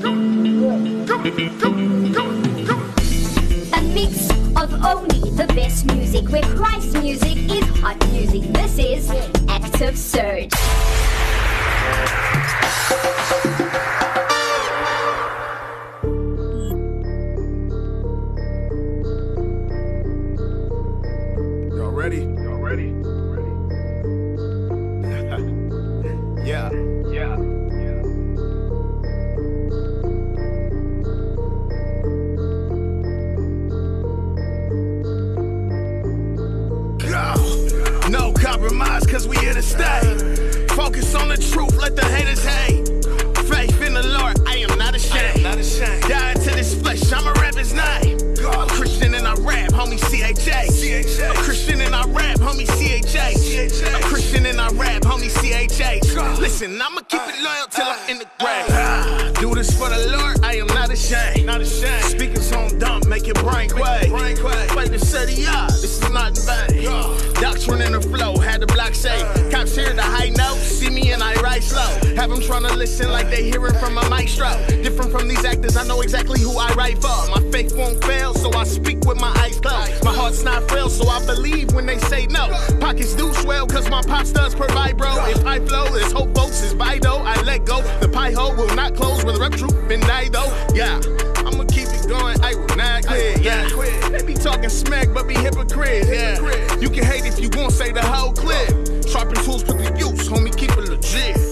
A mix of only the best music, where Christ music is hot music. This is Active Surge. Do this for the Lord, I am not ashamed. Not ashamed. Speakers on dump, make your brain quake. Play the city up, this is not in vain. Doctrine in the flow, I slow. Have them trying to listen like they hearing from a maestro. Different from these actors, I know exactly who I write for. My faith won't fail, so I speak with my eyes closed. My heart's not frail, so I believe when they say no. Pockets do swell, cause my pops does provide, bro. If I flow, it's hope folks is vital. I let go. The pie hole will not close with a rep troop and die though. Yeah. I'ma keep it going, I will not quit. Yeah, they be talking smack, but be hypocrites. Yeah, you can hate if you won't say the whole clip. Sharpen tools, put the use, homie, keep it legit.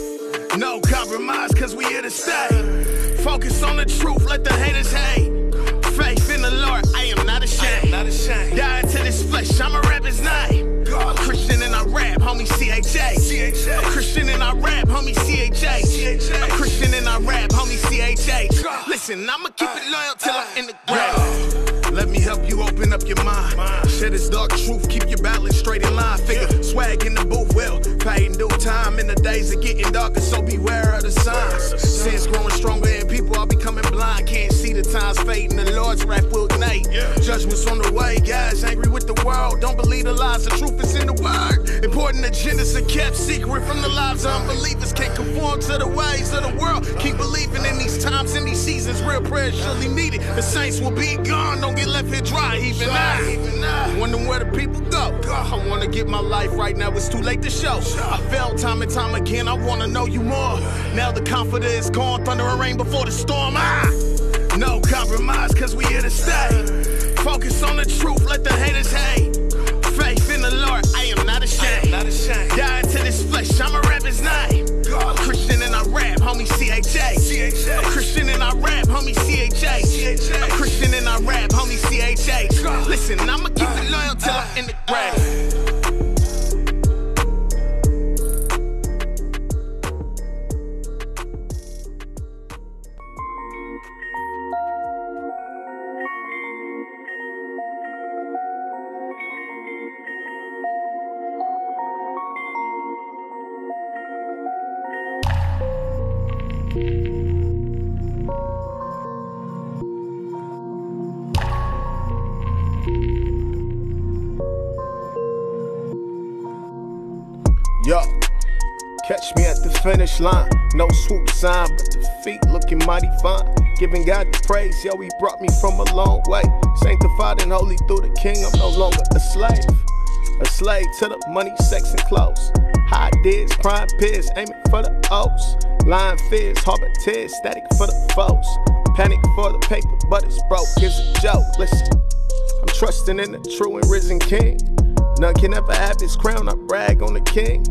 No compromise, cause we here to stay. Focus on the truth, let the haters hate. Faith in the Lord, I am not ashamed. Not ashamed. Die to this flesh, I'ma rap his name. A Christian and I rap, homie CHA. A Christian and I rap, homie CHA. A Christian and I rap, homie CHA. Listen, I'ma keep it loyal till I'm in the grave. Let me help you open up your mind. Share this dark truth, keep your in due time. In the days of getting darker, so beware of the signs. Sin's times fading, the Lord's wrath will ignite. Judgment's on the way, guys angry with the world. Don't believe the lies, the truth is in the word. Important agendas are kept secret from the lives of unbelievers. Can't conform to the ways of the world. Keep believing in these times, in these seasons. Real prayer is surely needed. The saints will be gone, don't get left here dry. Even I, wondering where the people go. I wanna get my life right now, it's too late to show. I fell time and time again, I wanna know you more. Now the confidence is gone, thunder and rain before the storm. Ah! No compromise, cause we here to stay. Focus on the truth, let the haters hate. Faith in the Lord, I am not ashamed. Not ashamed. Die to this flesh, I'ma rap his name. A Christian and I rap, homie CHA. A Christian and I rap, homie CHA. A Christian and I rap, homie CHA. Listen, I'ma keep it loyal till I'm in the grave. Line. No swoop sign, but the feet looking mighty fine. Giving God the praise, yo, he brought me from a long way. Sanctified and holy through the king, I'm no longer a slave. A slave to the money, sex, and clothes. High dids, prime peers, aiming for the O's. Lying fears, harbor tears, static for the foes. Panic for the paper, but it's broke, it's a joke. Listen, I'm trusting in the true and risen king. None can ever have his crown, I brag on the king.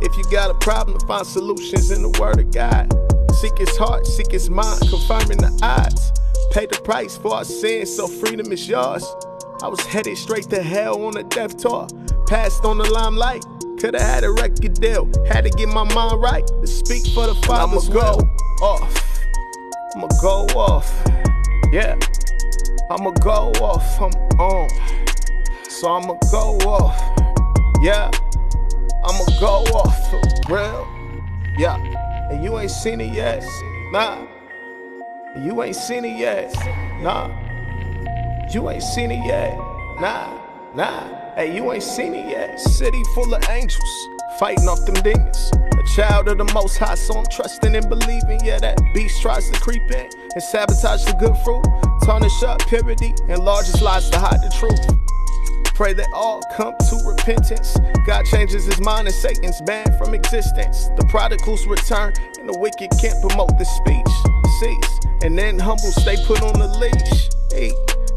If you got a problem, find solutions in the word of God. Seek his heart, seek his mind, confirming the odds. Pay the price for our sins, so freedom is yours. I was headed straight to hell on a death tour. Passed on the limelight, could've had a record deal. Had to get my mind right to speak for the Father's I'ma go off. I'ma go off. Yeah. I'ma go off. I'm on. So I'ma go off. Yeah. I'ma go off for real. Yeah. And you ain't seen it yet. Nah. And you ain't seen it yet. Nah. You ain't seen it yet. Nah. Nah, hey, you ain't seen it yet. City full of angels, fighting off them demons. A child of the most high, so I'm trusting and believing. Yeah, that beast tries to creep in and sabotage the good fruit, tarnish up purity, and largest lies to hide the truth. Pray that all come to repentance. God changes his mind and Satan's banned from existence. The prodigals return and the wicked can't promote the speech. Cease. And then humble stay put on the leash. Hey,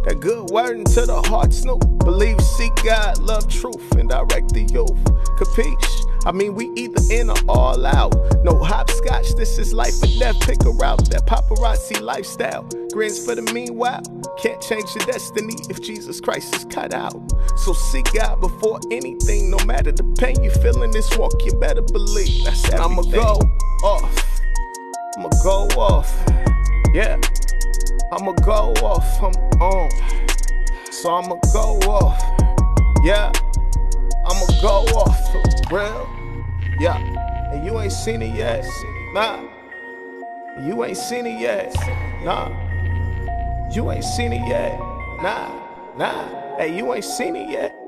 that good word into the heart, Snoop. Believe, seek God, love truth, and direct the youth. Capiche? I mean, we either in or all out. No hopscotch, this is life or death. Pick a route, that paparazzi lifestyle. Grins for the meanwhile. Can't change your destiny if Jesus Christ is cut out. So seek God before anything, no matter the pain you feel in this walk, you better believe. That's everything. I'ma go off. I'ma go off. Yeah. I'ma go off. I'm on. So I'ma go off. Yeah. I'ma go off real. Yeah. And you ain't seen it yet. Nah. You ain't seen it yet. Nah. You ain't seen it yet. Nah. Nah. Hey, you ain't seen it yet.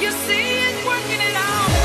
You see it working it out.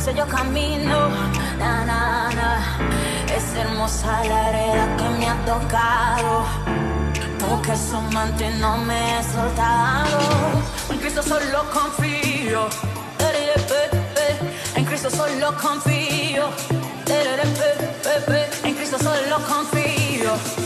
su yo camino. Na. Es hermosa la herida que me ha tocado. Porque su manto no me ha soltado. En Cristo solo confío. En Cristo solo confío. En Cristo solo confío.